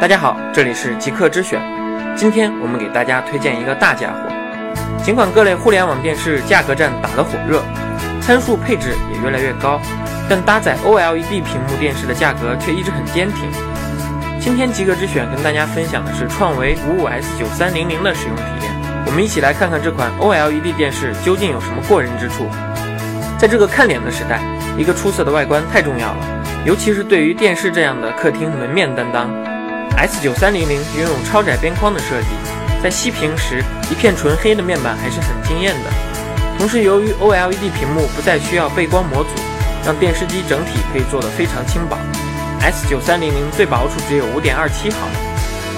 大家好，这里是极客之选。今天我们给大家推荐一个大家伙。尽管各类互联网电视价格战打得火热，参数配置也越来越高，但搭载 OLED 屏幕电视的价格却一直很坚挺。今天极客之选跟大家分享的是创维 55S9300 的使用体验。我们一起来看看这款 OLED 电视究竟有什么过人之处。在这个看脸的时代，一个出色的外观太重要了，尤其是对于电视这样的客厅门面担当。S 九三零零拥有超窄边框的设计，在熄屏时一片纯黑的面板还是很惊艳的。同时，由于 OLED 屏幕不再需要背光模组，让电视机整体可以做得非常轻薄。S 九三零零最薄处只有五点二七毫米。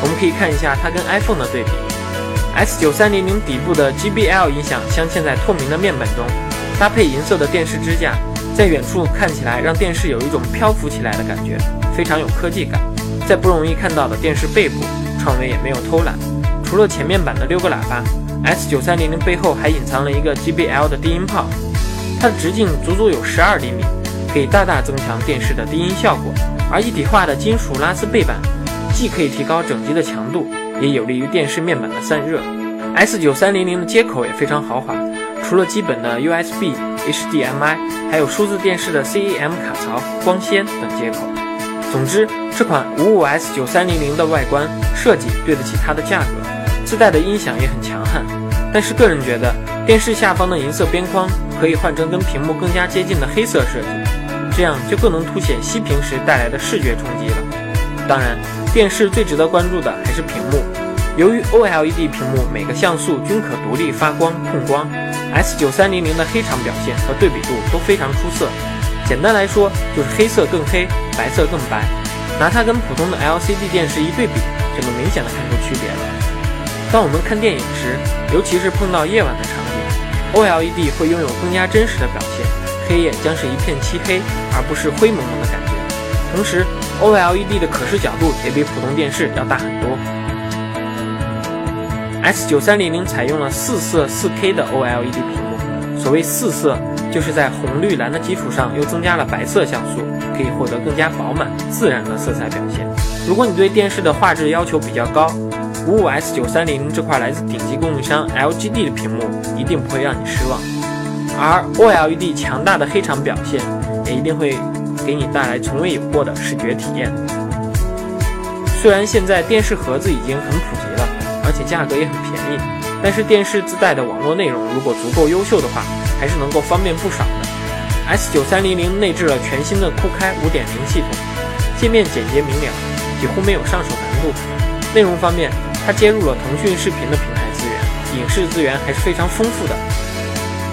我们可以看一下它跟 iPhone 的对比。S 九三零零底部的 GBL 音响镶嵌在透明的面板中，搭配银色的电视支架，在远处看起来让电视有一种漂浮起来的感觉，非常有科技感。在不容易看到的电视背部，创维也没有偷懒。除了前面板的六个喇叭，S9300 背后还隐藏了一个 JBL 的低音炮，它的直径足足有十二厘米，可以大大增强电视的低音效果。而一体化的金属拉丝背板，既可以提高整机的强度，也有利于电视面板的散热。S9300 的接口也非常豪华，除了基本的 USB、HDMI，还有数字电视的 CEM 卡槽、光纤等接口。总之，这款 55S9300 的外观设计对得起它的价格，自带的音响也很强悍。但是个人觉得，电视下方的银色边框可以换成跟屏幕更加接近的黑色设计，这样就更能凸显熄屏时带来的视觉冲击了。当然，电视最值得关注的还是屏幕。由于 OLED 屏幕每个像素均可独立发光控光，S9300 的黑场表现和对比度都非常出色。简单来说，就是黑色更黑，白色更白。拿它跟普通的 LCD 电视一对比，就能明显的看出区别了。当我们看电影时，尤其是碰到夜晚的场景，OLED 会拥有更加真实的表现，黑夜将是一片漆黑，而不是灰蒙蒙的感觉。同时，OLED 的可视角度也比普通电视要大很多。S9300 采用了四色 4K 的 OLED 屏幕，所谓四色。就是在红绿蓝的基础上，又增加了白色像素，可以获得更加饱满自然的色彩表现。如果你对电视的画质要求比较高，55S930 这块来自顶级供应商 LGD 的屏幕一定不会让你失望。而 OLED 强大的黑场表现，也一定会给你带来从未有过的视觉体验。虽然现在电视盒子已经很普及了，而且价格也很便宜，但是电视自带的网络内容如果足够优秀的话，还是能够方便不少的。S9300 内置了全新的酷开5.0系统，界面简洁明了，几乎没有上手难度。内容方面，它接入了腾讯视频的平台资源，影视资源还是非常丰富的。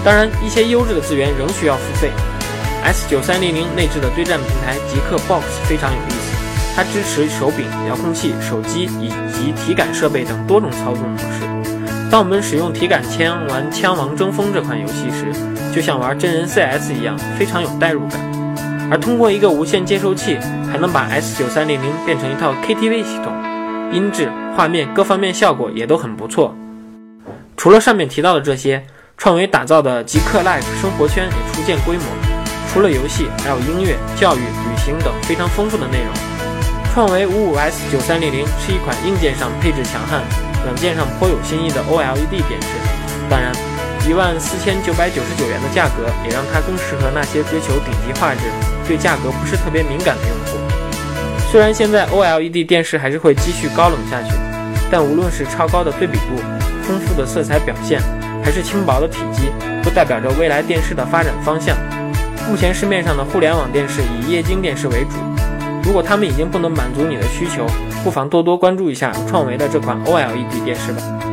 当然，一些优质的资源仍需要付费。S9300 内置的对战平台极客 Box 非常有意思，它支持手柄、遥控器、手机以及体感设备等多种操作模式。当我们使用体感枪玩《枪王争锋》这款游戏时，就像玩真人 CS 一样，非常有代入感。而通过一个无线接收器，还能把 S9300 变成一套 KTV 系统，音质、画面各方面效果也都很不错。除了上面提到的这些，创维打造的极客 Live 生活圈也初见规模。除了游戏，还有音乐、教育、旅行等非常丰富的内容。创维 55S9300 是一款硬件上配置强悍。软件上颇有新意的 OLED 电视，当然，一万四千九百九十九元的价格也让它更适合那些追求顶级画质、对价格不是特别敏感的用户。虽然现在 OLED 电视还是会继续高冷下去，但无论是超高的对比度、丰富的色彩表现，还是轻薄的体积，都代表着未来电视的发展方向。目前市面上的互联网电视以液晶电视为主，如果他们已经不能满足你的需求，不妨多多关注一下创维的这款 OLED 电视吧。